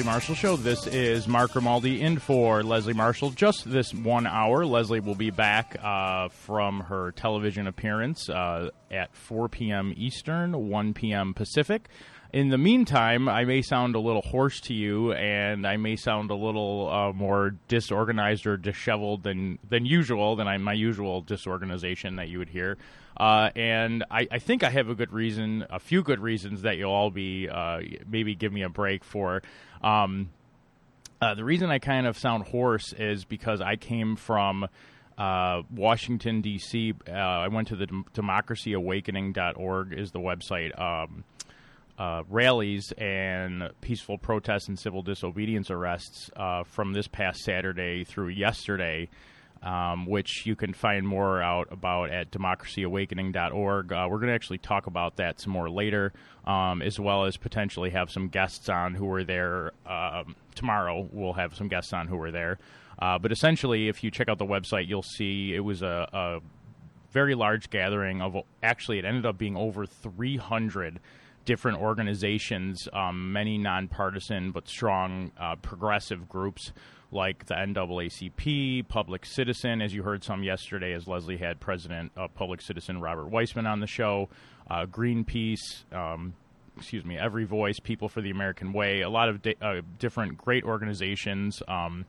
Leslie Marshall Show. This is Mark Grimaldi in for Leslie Marshall. Just this one hour, Leslie will be back uh, from her television appearance uh, at 4 p.m. Eastern, 1 p.m. Pacific. In the meantime, I may sound a little hoarse to you, and I may sound a little uh, more disorganized or disheveled than than usual, than I, my usual disorganization that you would hear. Uh, and I, I, think I have a good reason, a few good reasons that you'll all be uh, maybe give me a break for. Um, uh, the reason I kind of sound hoarse is because I came from uh, Washington D.C. Uh, I went to the democracyawakening.org is the website. Um, uh, rallies and peaceful protests and civil disobedience arrests uh, from this past Saturday through yesterday, um, which you can find more out about at democracyawakening.org. Uh, we're going to actually talk about that some more later, um, as well as potentially have some guests on who were there um, tomorrow. We'll have some guests on who were there. Uh, but essentially, if you check out the website, you'll see it was a, a very large gathering of actually, it ended up being over 300 different organizations, um, many nonpartisan but strong uh, progressive groups like the NAACP, Public Citizen, as you heard some yesterday, as Leslie had President of Public Citizen Robert Weissman on the show, uh, Greenpeace. Um, excuse me, Every Voice, People for the American Way, a lot of di- uh, different great organizations. Um,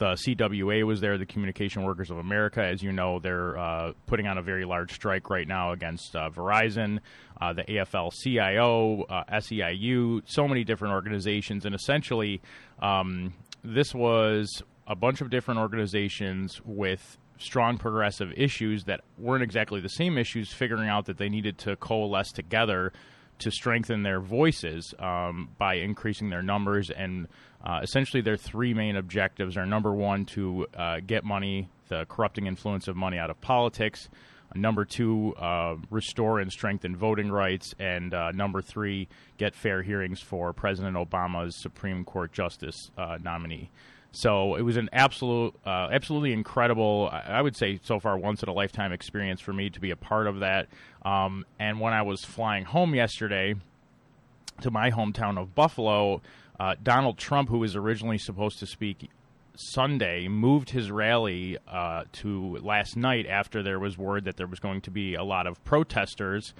the CWA was there, the Communication Workers of America. As you know, they're uh, putting on a very large strike right now against uh, Verizon, uh, the AFL CIO, uh, SEIU, so many different organizations. And essentially, um, this was a bunch of different organizations with strong progressive issues that weren't exactly the same issues, figuring out that they needed to coalesce together to strengthen their voices um, by increasing their numbers. And uh, essentially, their three main objectives are number one, to uh, get money, the corrupting influence of money out of politics. Number two, uh, restore and strengthen voting rights. And uh, number three, get fair hearings for President Obama's Supreme Court Justice uh, nominee. So it was an absolute, absolutely incredible. I would say so far once in a lifetime experience for me to be a part of that. Um, and when I was flying home yesterday to my hometown of Buffalo, uh, Donald Trump, who was originally supposed to speak Sunday, moved his rally uh, to last night after there was word that there was going to be a lot of protesters.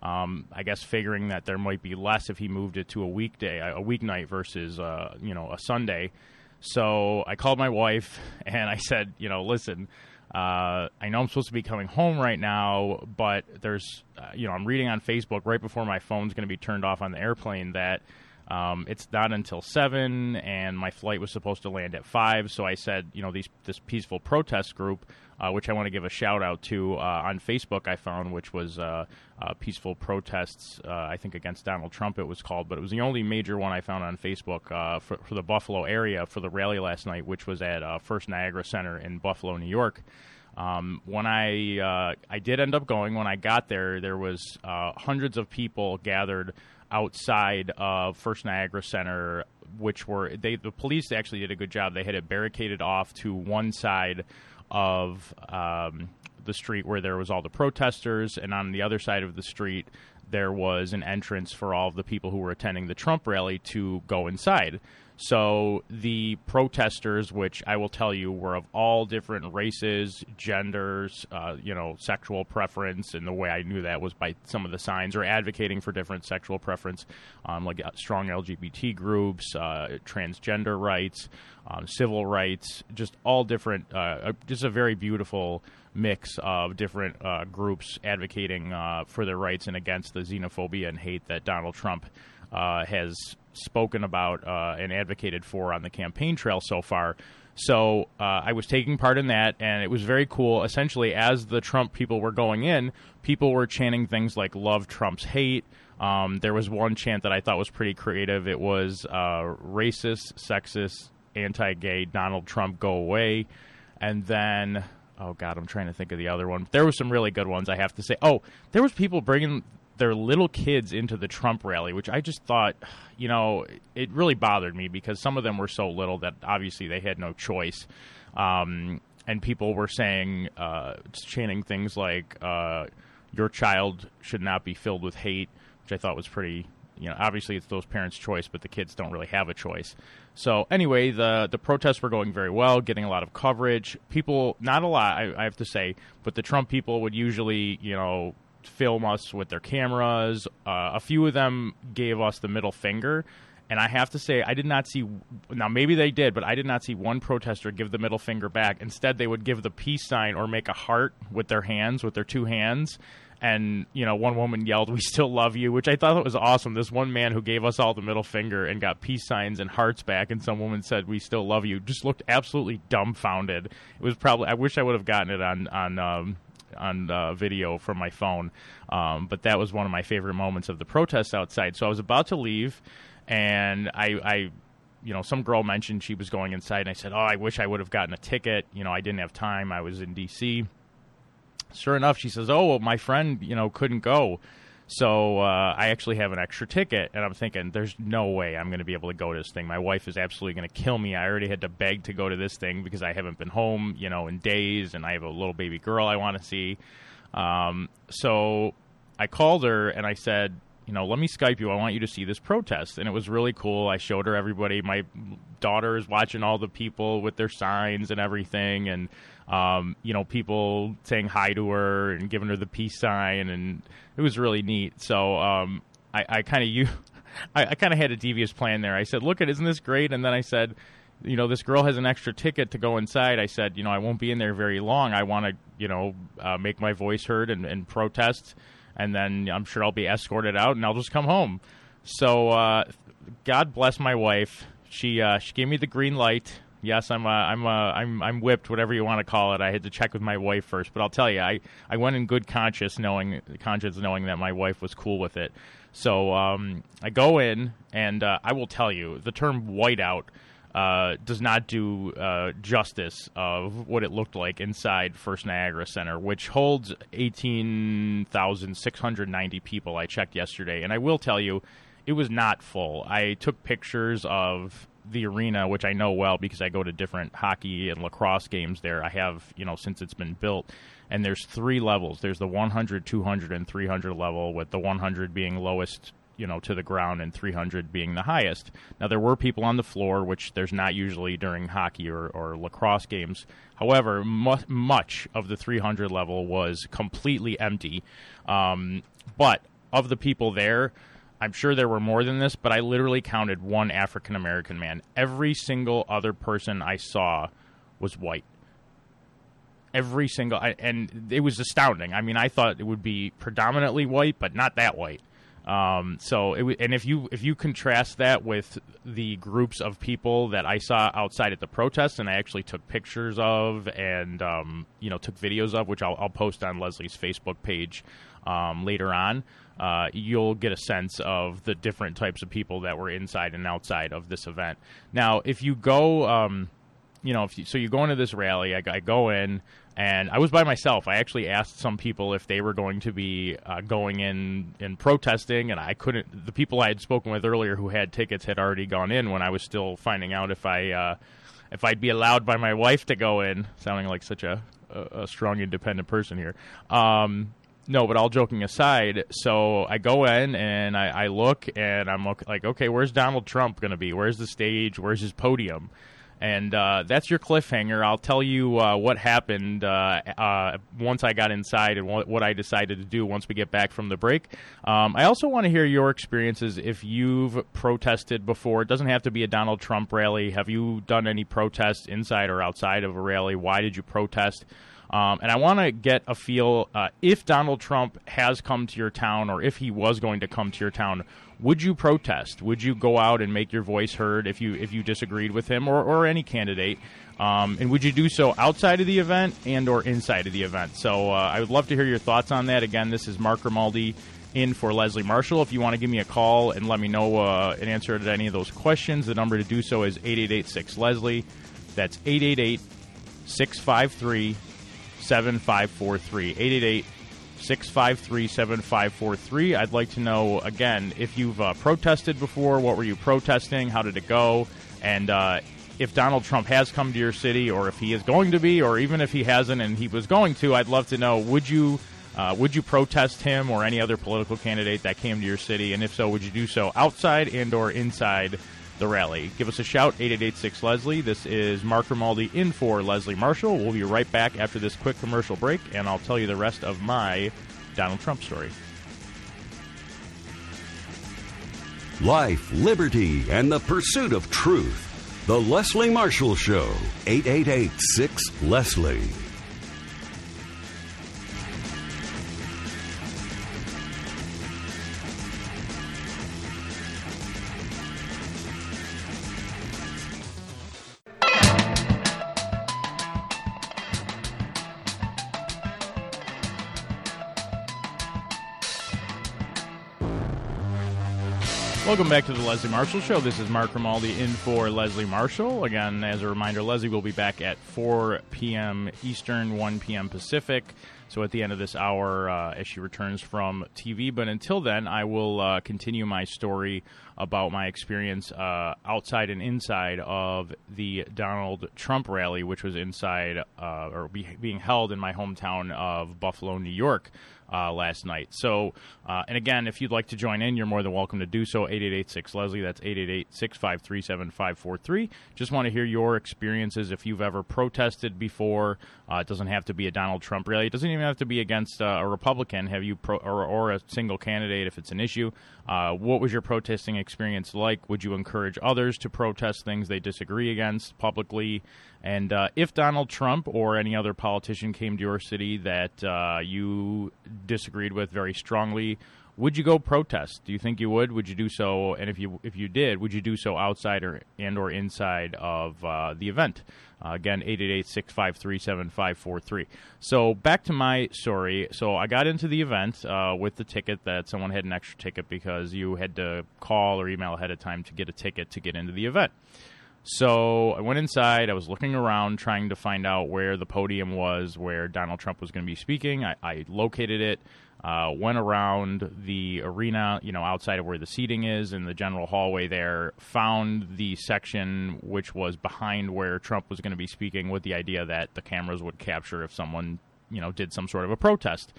Um, I guess figuring that there might be less if he moved it to a weekday, a weeknight versus uh, you know a Sunday. So I called my wife and I said, you know, listen, uh, I know I'm supposed to be coming home right now, but there's, uh, you know, I'm reading on Facebook right before my phone's going to be turned off on the airplane that um, it's not until seven, and my flight was supposed to land at five. So I said, you know, these this peaceful protest group uh, which I want to give a shout out to uh, on Facebook. I found which was uh, uh peaceful protests. Uh, I think against Donald Trump it was called, but it was the only major one I found on Facebook uh, for, for, the Buffalo area for the rally last night, which was at First Niagara Center in Buffalo, New York. Um, when I I did end up going, when I got there, there was hundreds of people gathered outside of First Niagara Center, which were they the police actually did a good job. They had it barricaded off to one side of um, the street where there was all the protesters, and on the other side of the street there was an entrance for all of the people who were attending the Trump rally to go inside. So the protesters, which I will tell you were of all different races, genders, uh, you know, sexual preference, and the way I knew that was by some of the signs or advocating for different sexual preference, um, like uh, strong LGBT groups, uh, transgender rights, um, civil rights, just all different. Uh, uh just a very beautiful mix of different uh, groups advocating for their rights and against the xenophobia and hate that Donald Trump has spoken about uh, and advocated for on the campaign trail so far. So uh, I was taking part in that, and it was very cool. Essentially, as the Trump people were going in, people were chanting things like "Love Trump's hate." Um, there was one chant that I thought was pretty creative. It was uh, "racist, sexist, anti-gay, Donald Trump, go away," and then oh god, I'm trying to think of the other one. There were some really good ones, I have to say. Oh, there was people bringing their little kids into the Trump rally, which I just thought, you know, it really bothered me because some of them were so little that obviously they had no choice. Um, and people were saying, uh, chanting things like, uh, your child should not be filled with hate, which I thought was pretty, you know, obviously it's those parents' choice, but the kids don't really have a choice. So anyway, the the protests were going very well, getting a lot of coverage. People, not a lot, I, I have to say, but the Trump people would usually, you know, film us with their cameras. Uh, a few of them gave us the middle finger. And I have to say, I did not see. Now, maybe they did, but I did not see one protester give the middle finger back. Instead, they would give the peace sign or make a heart with their hands, with their two hands. And, you know, one woman yelled, We still love you, which I thought was awesome. This one man who gave us all the middle finger and got peace signs and hearts back, and some woman said, We still love you, just looked absolutely dumbfounded. It was probably, I wish I would have gotten it on, on, um, on uh, video from my phone. Um, but that was one of my favorite moments of the protest outside. So I was about to leave, and I, I you know, some girl mentioned she was going inside, and I said, "Oh, I wish I would have gotten a ticket. You know, I didn't have time. I was in D.C." Sure enough, she says, "Oh, well, my friend, you know, couldn't go." So uh, I actually have an extra ticket, and I'm thinking, there's no way I'm going to be able to go to this thing. My wife is absolutely going to kill me. I already had to beg to go to this thing because I haven't been home, you know, in days, and I have a little baby girl I want to see. Um, so I called her and I said, you know, let me Skype you. I want you to see this protest. And it was really cool. I showed her everybody. My daughter is watching all the people with their signs and everything. And, um, you know, people saying hi to her and giving her the peace sign. And it was really neat. So um, I, I kind of you. I, I kind of had a devious plan there. I said, "Look, at isn't this great?" And then I said, "You know, this girl has an extra ticket to go inside." I said, "You know, I won't be in there very long. I want to, you know, uh, make my voice heard and, and protest." And then I'm sure I'll be escorted out, and I'll just come home. So uh, God bless my wife. She uh, she gave me the green light. Yes, I'm uh, I'm uh, I'm I'm whipped, whatever you want to call it. I had to check with my wife first, but I'll tell you, I, I went in good conscience, knowing conscience knowing that my wife was cool with it. So um, I go in, and uh, I will tell you, the term whiteout uh, does not do uh, justice of what it looked like inside First Niagara Center, which holds 18,690 people. I checked yesterday, and I will tell you, it was not full. I took pictures of the arena, which I know well because I go to different hockey and lacrosse games there. I have, you know, since it's been built. And there's three levels. There's the 100, 200, and 300 level, with the 100 being lowest you know to the ground and 300 being the highest. Now there were people on the floor, which there's not usually during hockey or, or lacrosse games. However, mu- much of the 300 level was completely empty. Um, but of the people there, I'm sure there were more than this, but I literally counted one African American man. Every single other person I saw was white. Every single, and it was astounding. I mean, I thought it would be predominantly white, but not that white. Um, so, it, and if you if you contrast that with the groups of people that I saw outside at the protest, and I actually took pictures of, and um, you know took videos of, which I'll, I'll post on Leslie's Facebook page um, later on, uh, you'll get a sense of the different types of people that were inside and outside of this event. Now, if you go, um, you know, you, so you go into this rally, I, I go in and I was by myself. I actually asked some people if they were going to be uh, going in and protesting, and I couldn't. The people I had spoken with earlier who had tickets had already gone in when I was still finding out if I uh, if I'd be allowed by my wife to go in. Sounding like such a, a, a strong, independent person here. Um, no, but all joking aside, so I go in and I, I look and I'm like, okay, where's Donald Trump going to be? Where's the stage? Where's his podium? And uh, that's your cliffhanger. I'll tell you uh, what happened uh, uh, once I got inside and what, what, I decided to do once we get back from the break. Um, I also want to hear your experiences if you've protested before. It doesn't have to be a Donald Trump rally. Have you done any protests inside or outside of a rally? Why did you protest? Um, and I want to get a feel uh, if Donald Trump has come to your town or if he was going to come to your town, would you protest? Would you go out and make your voice heard if you if you disagreed with him or, or any candidate? Um, and would you do so outside of the event and or inside of the event? So uh, I would love to hear your thoughts on that. Again, this is Mark Grimaldi in for Leslie Marshall. If you want to give me a call and let me know uh, an answer to any of those questions, the number to do so is 8886 Leslie. That's 888 653 7543. 888 653 7543. I'd like to know, again, if you've uh, protested before, what were you protesting? How did it go? And uh, if Donald Trump has come to your city, or if he is going to be, or even if he hasn't and he was going to, I'd love to know would you. Uh, would you protest him or any other political candidate that came to your city? And if so, would you do so outside and or inside the rally? Give us a shout, 8886 Leslie. This is Mark Grimaldi in for Leslie Marshall. We'll be right back after this quick commercial break, and I'll tell you the rest of my Donald Trump story. Life, liberty, and the pursuit of truth. The Leslie Marshall Show, 8886 Leslie. Welcome back to the Leslie Marshall Show. This is Mark Grimaldi in for Leslie Marshall. Again, as a reminder, Leslie will be back at 4 p.m. Eastern, 1 p.m. Pacific. So at the end of this hour, uh, as she returns from TV. But until then, I will uh, continue my story about my experience uh, outside and inside of the Donald Trump rally, which was inside uh, or be, being held in my hometown of Buffalo, New York uh, last night. So, uh, and again, if you'd like to join in, you're more than welcome to do so. 8886 Leslie, that's 888 653 7543. Just want to hear your experiences if you've ever protested before. Uh, it doesn't have to be a Donald Trump rally, it doesn't even have to be against uh, a Republican. Have you pro- or, or, a single candidate if it's an issue? Uh, what was your protesting experience like? Would you encourage others to protest things they disagree against publicly? And uh, if Donald Trump or any other politician came to your city that you disagreed with very strongly, would you go protest? Do you think you would? Would you do so? And if you if you did, would you do so outside or and or inside of uh, the event? Uh, again, 888-653-7543. So back to my story. So I got into the event uh, with the ticket that someone had an extra ticket because you had to call or email ahead of time to get a ticket to get into the event. So I went inside. I was looking around, trying to find out where the podium was, where Donald Trump was going to be speaking. I, I located it. Uh, went around the arena, you know, outside of where the seating is in the general hallway there, found the section which was behind where Trump was going to be speaking with the idea that the cameras would capture if someone, you know, did some sort of a protest.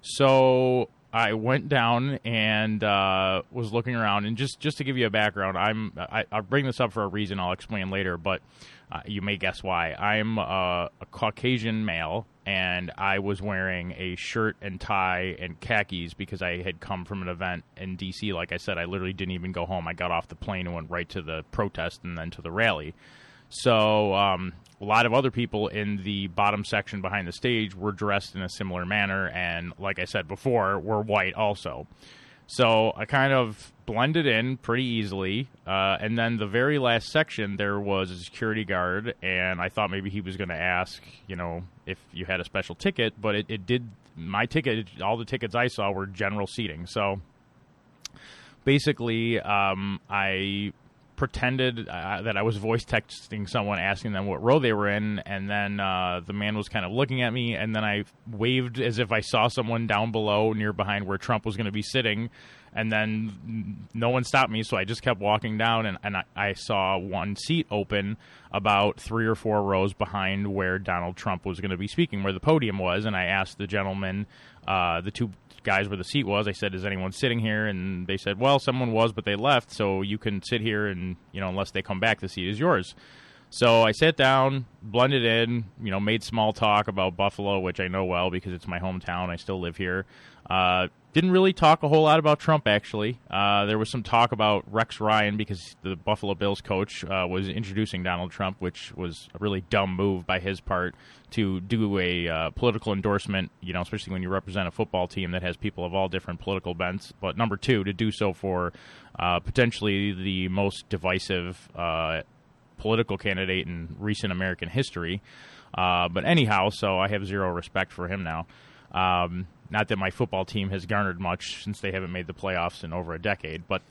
So I went down and uh, was looking around, and just just to give you a background, I'm I, I bring this up for a reason. I'll explain later, but uh, you may guess why. I'm a Caucasian male, and I was wearing a shirt and tie and khakis because I had come from an event in D.C. Like I said, I literally didn't even go home. I got off the plane and went right to the protest and then to the rally. So um, a lot of other people in the bottom section behind the stage were dressed in a similar manner, and like I said before, were white also. So I kind of blended in pretty easily. Uh, and then the very last section, there was a security guard, and I thought maybe he was going to ask, you know, if you had a special ticket, but it, it did. My ticket, all the tickets I saw were general seating. So basically, um, I pretended uh, that I was voice texting someone asking them what row they were in, and then uh, the man was kind of looking at me, and then I waved as if I saw someone down below near behind where Trump was going to be sitting, and then no one stopped me, so I just kept walking down, and, and I, I, saw one seat open about three or four rows behind where Donald Trump was going to be speaking, where the podium was, and I asked the gentleman, uh, the two guys where the seat was. I said, "Is anyone sitting here?" And they said, "Well, someone was, but they left, so you can sit here, and you know, unless they come back, the seat is yours." So I sat down, blended in, you know, made small talk about Buffalo, which I know well because it's my hometown. I still live here. Uh, didn't really talk a whole lot about Trump, actually. Uh, there was some talk about Rex Ryan because the Buffalo Bills coach uh, was introducing Donald Trump, which was a really dumb move by his part to do a uh, political endorsement, you know, especially when you represent a football team that has people of all different political bents. But number two, to do so for uh, potentially the most divisive uh, political candidate in recent American history. Uh, but anyhow, so I have zero respect for him now. Um, not that my football team has garnered much since they haven't made the playoffs in over a decade, but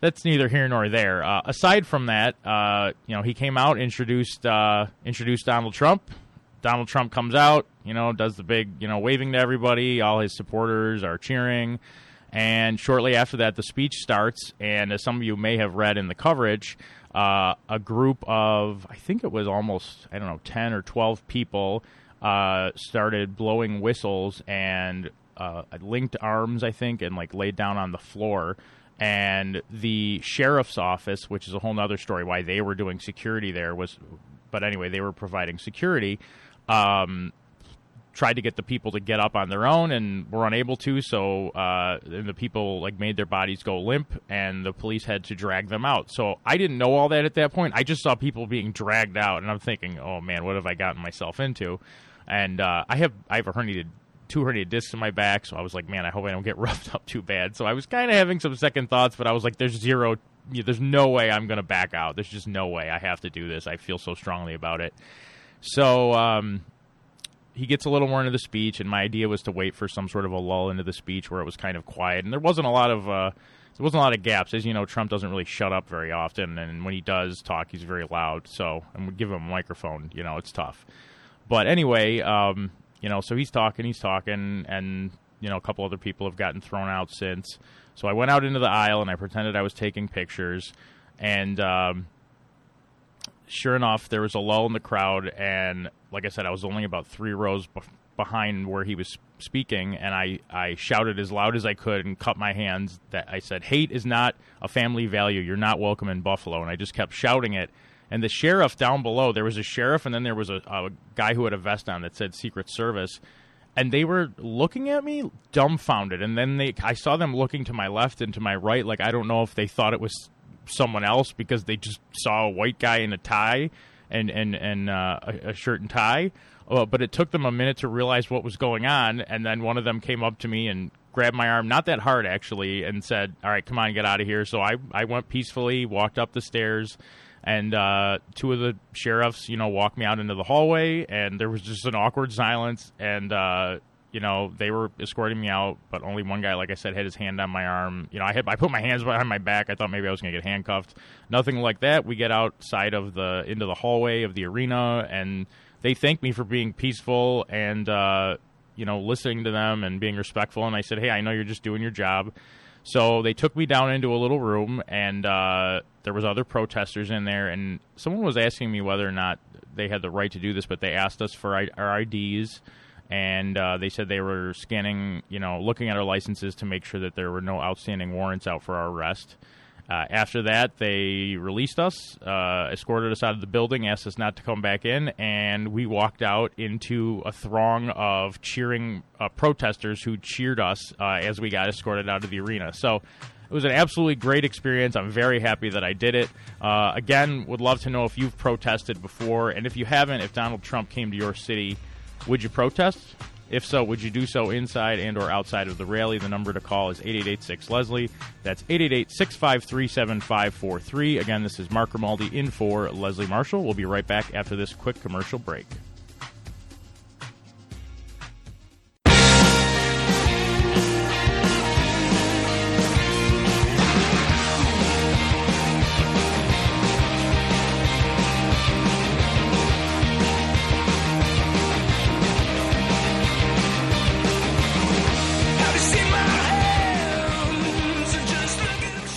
that's neither here nor there. Uh, aside from that, uh, you know, he came out, introduced uh, introduced Donald Trump. Donald Trump comes out, you know, does the big, you know, waving to everybody. All his supporters are cheering. And shortly after that, the speech starts. And as some of you may have read in the coverage, uh, a group of, I think it was almost, I don't know, 10 or 12 people uh, started blowing whistles and uh, linked arms, I think, and like laid down on the floor. And the sheriff's office, which is a whole other story, why they were doing security there was, but anyway, they were providing security. Um, tried to get the people to get up on their own and were unable to. So uh, the people like made their bodies go limp, and the police had to drag them out. So I didn't know all that at that point. I just saw people being dragged out, and I'm thinking, oh man, what have I gotten myself into? And uh, I have I have a herniated two herniated discs in my back, so I was like, man, I hope I don't get roughed up too bad. So I was kind of having some second thoughts, but I was like, there's zero, there's no way I'm going to back out. There's just no way I have to do this. I feel so strongly about it. So um, he gets a little more into the speech, and my idea was to wait for some sort of a lull into the speech where it was kind of quiet, and there wasn't a lot of. Uh, there wasn't a lot of gaps. As you know, Trump doesn't really shut up very often, and when he does talk, he's very loud. So, I'm gonna give him a microphone. You know, it's tough. But anyway, um, you know, so he's talking, he's talking, and you know, a couple other people have gotten thrown out since. So I went out into the aisle and I pretended I was taking pictures, and um, sure enough, there was a lull in the crowd, and like I said, I was only about three rows be- behind where he was speaking, and I, I shouted as loud as I could and cut my hands that I said, "Hate is not a family value. You're not welcome in Buffalo." And I just kept shouting it and the sheriff down below, there was a sheriff, and then there was a, a guy who had a vest on that said Secret Service, and they were looking at me dumbfounded. And then they, I saw them looking to my left and to my right, like I don't know if they thought it was someone else because they just saw a white guy in a tie and and and uh, a, shirt and tie. Uh, but it took them a minute to realize what was going on, and then one of them came up to me and grabbed my arm, not that hard actually, and said, "All right, come on, get out of here." So I I went peacefully, walked up the stairs and uh, two of the sheriffs, you know, walked me out into the hallway, and there was just an awkward silence, and uh, you know, they were escorting me out, but only one guy, like I said, had his hand on my arm. You know, I had I put my hands behind my back. I thought maybe I was going to get handcuffed. Nothing like that. We get outside of the into the hallway of the arena, and they thank me for being peaceful and uh, you know listening to them and being respectful. And I said, hey, I know you're just doing your job. So they took me down into a little room, and uh, there was other protesters in there. And someone was asking me whether or not they had the right to do this, but they asked us for our IDs, and uh, they said they were scanning, you know, looking at our licenses to make sure that there were no outstanding warrants out for our arrest. Uh, after that, they released us, uh, escorted us out of the building, asked us not to come back in, and we walked out into a throng of cheering uh, protesters who cheered us uh, as we got escorted out of the arena. So it was an absolutely great experience. I'm very happy that I did it. Uh, again, would love to know if you've protested before, and if you haven't, if Donald Trump came to your city, would you protest? If so, would you do so inside and or outside of the rally? The number to call is 8886-LESLIE. That's 888-653-7543. Again, this is Mark Grimaldi in for Leslie Marshall. We'll be right back after this quick commercial break.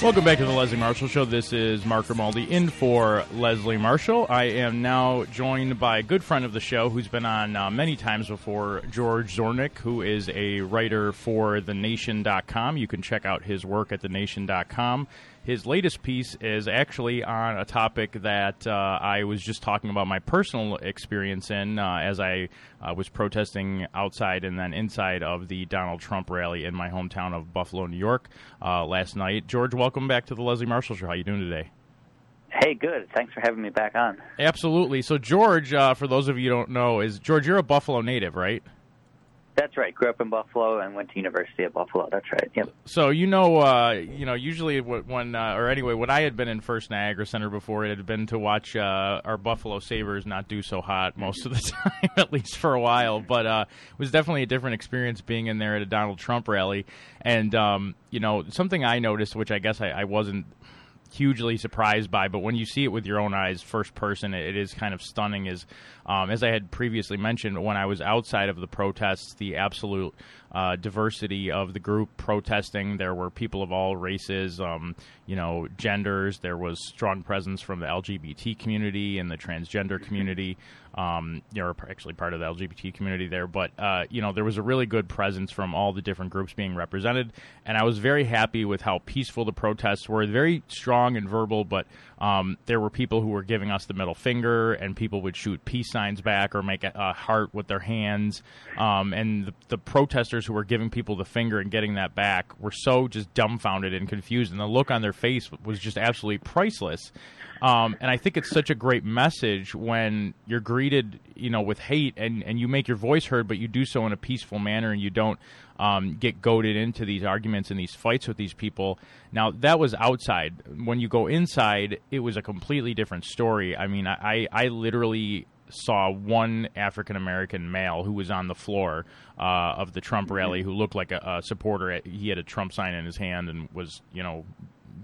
Welcome back to the Leslie Marshall Show. This is Mark Grimaldi in for Leslie Marshall. I am now joined by a good friend of the show who's been on uh, many times before, George Zornick, who is a writer for TheNation.com. You can check out his work at TheNation.com. his latest piece is actually on a topic that uh, I was just talking about my personal experience in uh, as I uh, was protesting outside and then inside of the Donald Trump rally in my hometown of Buffalo, New York uh, last night. George, welcome back to the Leslie Marshall Show. How you doing today? Hey, good. Thanks for having me back on. Absolutely. So, George, uh, for those of you who don't know, is George, you're a Buffalo native, right? That's right. Grew up in Buffalo and went to University of Buffalo. That's right. Yep. So you know, uh, you know, usually when, uh, or anyway, when I had been in First Niagara Center before, it had been to watch uh, our Buffalo Sabres not do so hot most of the time, at least for a while. But uh, it was definitely a different experience being in there at a Donald Trump rally. And um, you know, something I noticed, which I guess I, I wasn't hugely surprised by, but when you see it with your own eyes, first person, it, is kind of stunning. Is um, as I had previously mentioned, when I was outside of the protests, the absolute uh, diversity of the group protesting. There were people of all races, um, you know, genders. There was strong presence from the LGBT community and the transgender community. Um, you're actually part of the LGBT community there, but uh, you know, there was a really good presence from all the different groups being represented, and I was very happy with how peaceful the protests were. Very strong and verbal, but um, there were people who were giving us the middle finger, and people would shoot peace signs back or make a, a heart with their hands. Um, and the, the, protesters who were giving people the finger and getting that back were so just dumbfounded and confused, and the look on their face was just absolutely priceless. Um, and I think it's such a great message when you're greeted, you know, with hate and, and you make your voice heard, but you do so in a peaceful manner and you don't um, get goaded into these arguments and these fights with these people. Now, that was outside. When you go inside, it was a completely different story. I mean, I, I literally saw one African American male who was on the floor uh, of the Trump rally who looked like a, a supporter. He had a Trump sign in his hand and was, you know,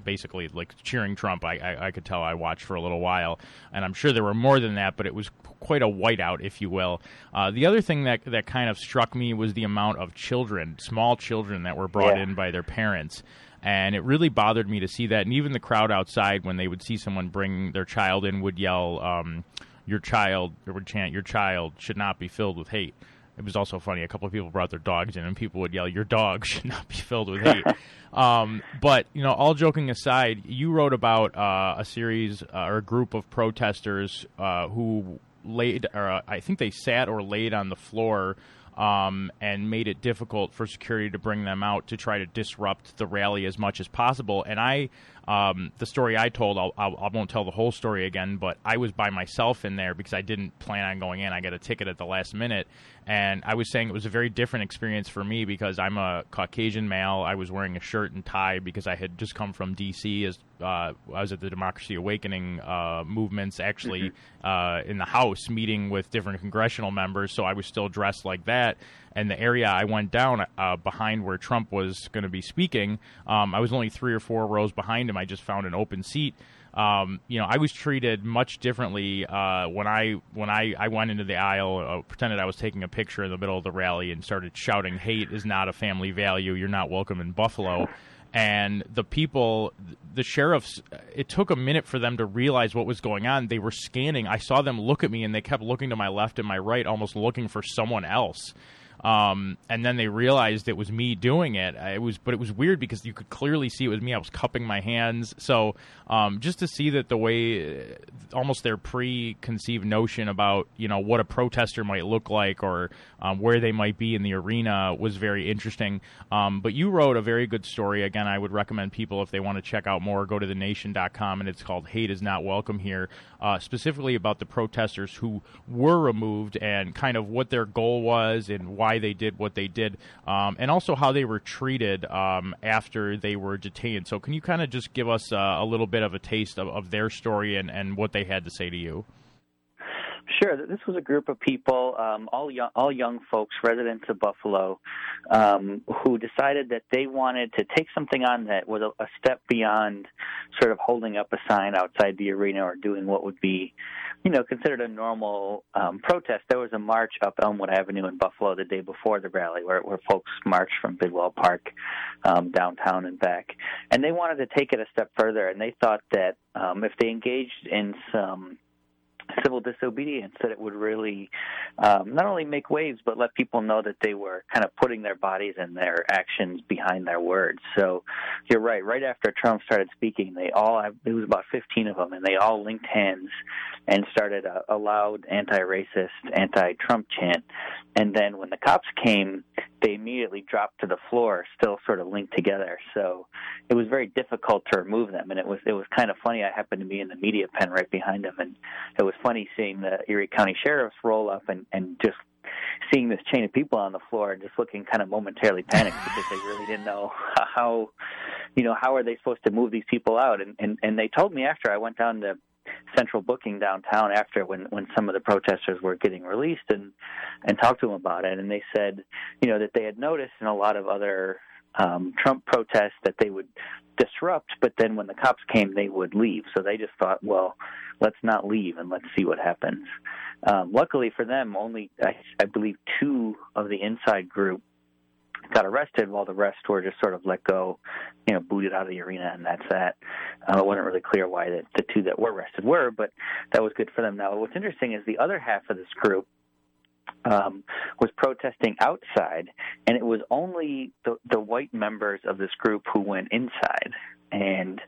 basically like cheering Trump. I, I, I, could tell I watched for a little while, and I'm sure there were more than that, but it was quite a whiteout, if you will. Uh, the other thing that that kind of struck me was the amount of children, small children, that were brought yeah. in by their parents. And it really bothered me to see that. And even the crowd outside, when they would see someone bring their child in, would yell, um, "Your child," or would chant, "Your child should not be filled with hate." It was also funny. A couple of people brought their dogs in, and people would yell, "Your dog should not be filled with hate." um, but you know, all joking aside, you wrote about uh, a series uh, or a group of protesters uh, who laid, or uh, I think they sat or laid on the floor. Um, and made it difficult for security to bring them out to try to disrupt the rally as much as possible. And I, um, the story I told, I'll, I'll, I will not tell the whole story again, but I was by myself in there because I didn't plan on going in. I got a ticket at the last minute, and I was saying it was a very different experience for me because I'm a Caucasian male. I was wearing a shirt and tie because I had just come from D.C. as uh, I was at the Democracy Awakening uh, movements, actually mm-hmm. uh, in the House, meeting with different congressional members. So I was still dressed like that and the area I went down uh, behind where Trump was going to be speaking, um, I was only three or four rows behind him. I just found an open seat. Um, you know, I was treated much differently uh, when I when I, I went into the aisle, uh, pretended I was taking a picture in the middle of the rally, and started shouting, "Hate is not a family value. You're not welcome in Buffalo." and the people the sheriffs it took a minute for them to realize what was going on they were scanning i saw them look at me and they kept looking to my left and my right almost looking for someone else um, and then they realized it was me doing it. It was, but it was weird because you could clearly see it was me. I was cupping my hands. So um, just to see that the way, almost their preconceived notion about you know what a protester might look like or um, where they might be in the arena was very interesting. Um, but you wrote a very good story. Again, I would recommend people if they want to check out more, go to thenation.com and it's called "Hate Is Not Welcome Here," uh, specifically about the protesters who were removed and kind of what their goal was and why why they did what they did, um, and also how they were treated um, after they were detained. So, can you kind of just give us uh, a little bit of a taste of, of their story and, and what they had to say to you? Sure. This was a group of people, um, all young, all young folks, residents of Buffalo, um, who decided that they wanted to take something on that was a, a step beyond sort of holding up a sign outside the arena or doing what would be, you know, considered a normal um, protest. There was a march up Elmwood Avenue in Buffalo the day before the rally, where, where folks marched from Bidwell Park um, downtown and back, and they wanted to take it a step further. And they thought that um, if they engaged in some civil disobedience that it would really um, not only make waves but let people know that they were kind of putting their bodies and their actions behind their words. So you're right. Right after Trump started speaking, they all it was about 15 of them, and they all linked hands and started a, a loud anti-racist, anti-Trump chant. And then when the cops came, they immediately dropped to the floor, still sort of linked together. So it was very difficult to remove them, and it was it was kind of funny. I happened to be in the media pen right behind them, and it was funny seeing the Erie County sheriffs roll up and and just seeing this chain of people on the floor and just looking kind of momentarily panicked because they really didn't know how you know how are they supposed to move these people out? And and and they told me after I went down to central booking downtown after when when some of the protesters were getting released and and talked to them about it. And they said you know that they had noticed in a lot of other um Trump protests that they would disrupt but then when the cops came they would leave so they just thought well let's not leave and let's see what happens um luckily for them only I, I believe two of the inside group got arrested while the rest were just sort of let go, you know, booted out of the arena, and that's that. Uh, it wasn't really clear why the, the two that were arrested were, but that was good for them. Now, what's interesting is the other half of this group um, was protesting outside, and it was only the, the white members of this group who went inside. And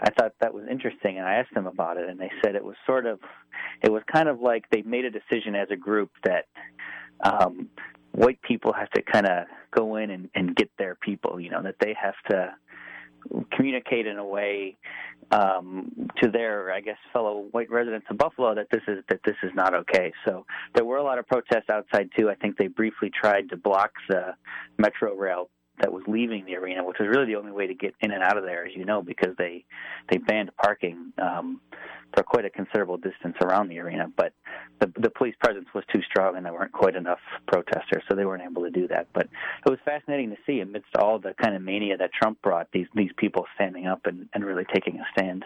I thought that was interesting, and I asked them about it, and they said it was sort of, it was kind of like they made a decision as a group that um, white people have to kind of go in and, and get their people. You know that they have to communicate in a way um, to their, I guess, fellow white residents of Buffalo that this is that this is not okay. So there were a lot of protests outside too. I think they briefly tried to block the metro rail that was leaving the arena, which was really the only way to get in and out of there, as you know, because they they banned parking um, for quite a considerable distance around the arena. But the the police presence was too strong, and there weren't quite enough protesters, so they weren't able to do that. But it was fascinating to see amidst all the kind of mania that Trump brought, these these people standing up and, and really taking a stand.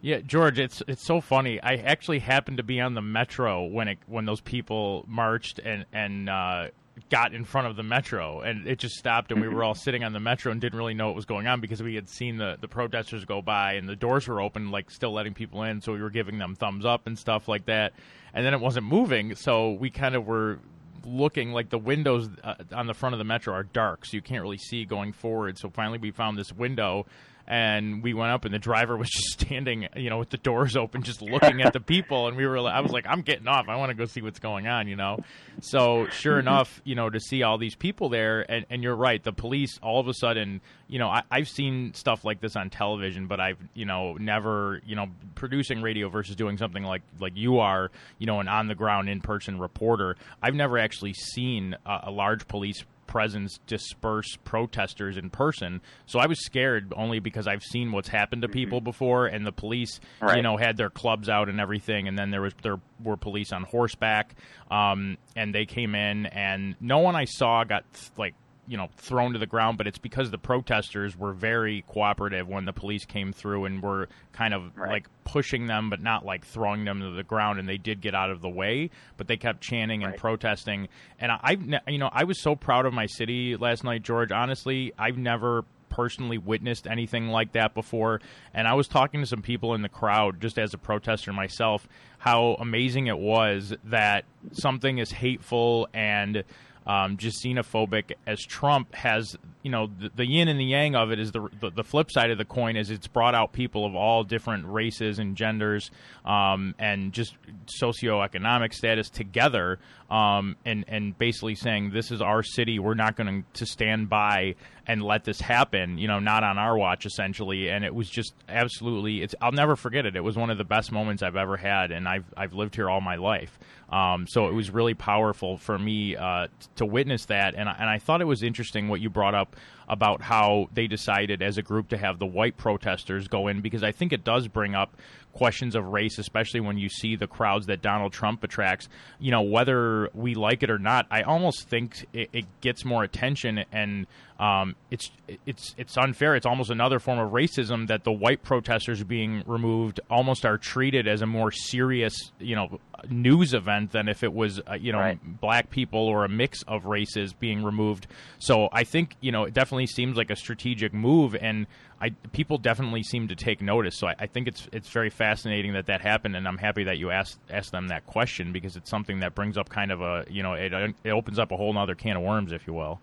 Yeah, George, it's it's so funny. I actually happened to be on the metro when it when those people marched and and uh, got in front of the metro and it just stopped and we were all sitting on the metro and didn't really know what was going on because we had seen the, the protesters go by and the doors were open like still letting people in so we were giving them thumbs up and stuff like that. And then it wasn't moving so we kind of were looking like the windows uh, on the front of the metro are dark so you can't really see going forward. So finally we found this window and we went up and the driver was just standing you know with the doors open just looking at the people and we were i was like i'm getting off. I want to go see what's going on you know? So sure enough you know to see all these people there and, and you're right the police all of a sudden you know I, i've seen stuff like this on television but i've you know never you know producing radio versus doing something like like you are you know an on the ground in person reporter. I've never actually seen a, a large police presence disperse protesters in person. So I was scared only because I've seen what's happened to people mm-hmm. before, and the police, right. you know, had their clubs out and everything, and then there was there were police on horseback, um, and they came in, and no one I saw got like you know thrown to the ground, but it's because the protesters were very cooperative when the police came through and were kind of right. like pushing them, but not like throwing them to the ground. And they did get out of the way, but they kept chanting and right. protesting. And I, you know, I was so proud of my city last night, George. Honestly, I've never personally witnessed anything like that before. And I was talking to some people in the crowd, just as a protester myself, how amazing it was that something as hateful and um, just xenophobic as Trump has, you know, the, the, yin and the yang of it is the, the, the flip side of the coin is it's brought out people of all different races and genders um, and just socioeconomic status together um, and and basically saying this is our city, we're not going to stand by and let this happen, you know, not on our watch essentially. And it was just absolutely, it's I'll never forget it. It was one of the best moments I've ever had, and I've I've lived here all my life. Um, so it was really powerful for me uh, to witness that, and I, and I thought it was interesting what you brought up about how they decided as a group to have the white protesters go in because I think it does bring up questions of race, especially when you see the crowds that Donald Trump attracts. You know, whether we like it or not, I almost think it, it gets more attention and um, it's it's it's unfair. It's almost another form of racism that the white protesters being removed almost are treated as a more serious, you know, news event than if it was, uh, you know, Right. black people or a mix of races being removed. So I think you know it definitely seems like a strategic move, and I people definitely seem to take notice. So I, I think it's it's very fascinating that that happened, and I'm happy that you asked asked them that question because it's something that brings up kind of a you know it it opens up a whole other can of worms, if you will.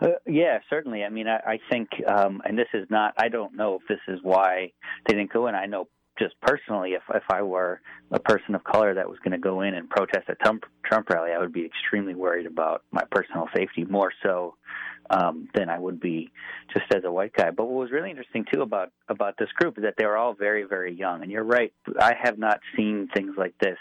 Uh, yeah, certainly. I mean, I, I think, um, and this is not. I don't know if this is why they didn't go in. I know just personally, if if I were a person of color that was going to go in and protest a Trump Trump rally, I would be extremely worried about my personal safety more so um, than I would be just as a white guy. But what was really interesting too about about this group is that they were all very very young. And you're right, I have not seen things like this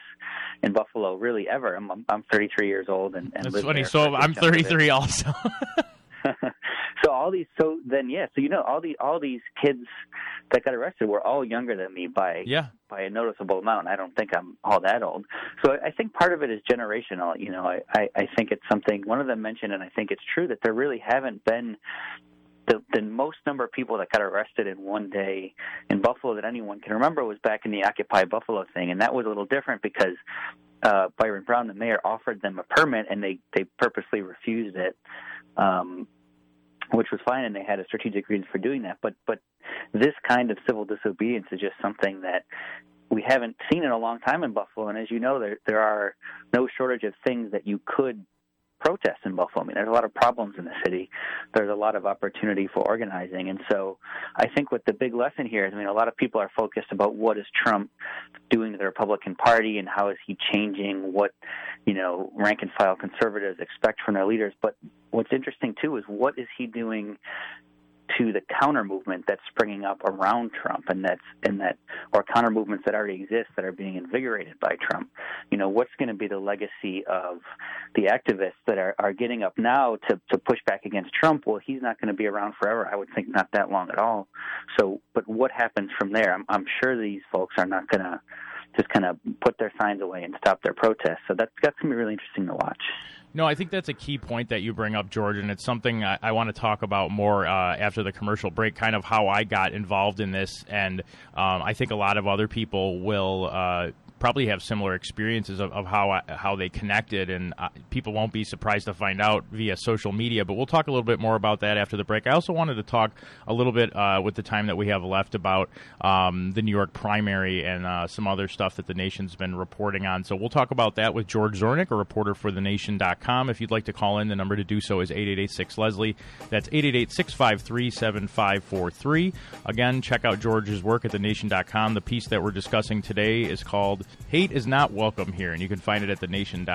in Buffalo really ever. I'm I'm, I'm 33 years old and, and That's funny. So for a good I'm chunk of it. 33 also. so all these so then yeah so you know all the all these kids that got arrested were all younger than me by yeah. by a noticeable amount. I don't think i'm all that old. So i think part of it is generational. You know i i, I think it's something one of them mentioned and i think it's true that there really haven't been the, the most number of people that got arrested in one day in Buffalo that anyone can remember was back in the Occupy Buffalo thing, and that was a little different because uh, Byron Brown, the mayor, offered them a permit, and they they purposely refused it, um, which was fine, and they had a strategic reason for doing that. But but this kind of civil disobedience is just something that we haven't seen in a long time in Buffalo, and as you know, there there are no shortage of things that you could protest in Buffalo. I mean, there's a lot of problems in the city. There's a lot of opportunity for organizing, and so I think what the big lesson here is, I mean, a lot of people are focused about what is Trump doing to the Republican Party and how is he changing what you know rank and file conservatives expect from their leaders. But what's interesting too is what is he doing to the counter movement that's springing up around Trump and that's and that or counter movements that already exist that are being invigorated by Trump. You know, what's going to be the legacy of the activists that are, are getting up now to, to push back against Trump? Well, he's not going to be around forever. I would think not that long at all. So, but what happens from there? I'm, I'm sure these folks are not going to just kind of put their signs away and stop their protests. So that's that's going to be really interesting to watch. No, I think that's a key point that you bring up, George, and it's something I, I want to talk about more uh, after the commercial break. Kind of how I got involved in this, and um, I think a lot of other people will. Uh, Probably have similar experiences of, of how I, how they connected, and uh, people won't be surprised to find out via social media. But we'll talk a little bit more about that after the break. I also wanted to talk a little bit uh, with the time that we have left about um, the New York primary and uh, some other stuff that the nation's been reporting on. So we'll talk about that with George Zornick, a reporter for thenation.com. If you'd like to call in, the number to do so is 888 Leslie. That's 888 653 7543. Again, check out George's work at thenation.com. The piece that we're discussing today is called Hate is Not Welcome Here, and you can find it at thenation.com.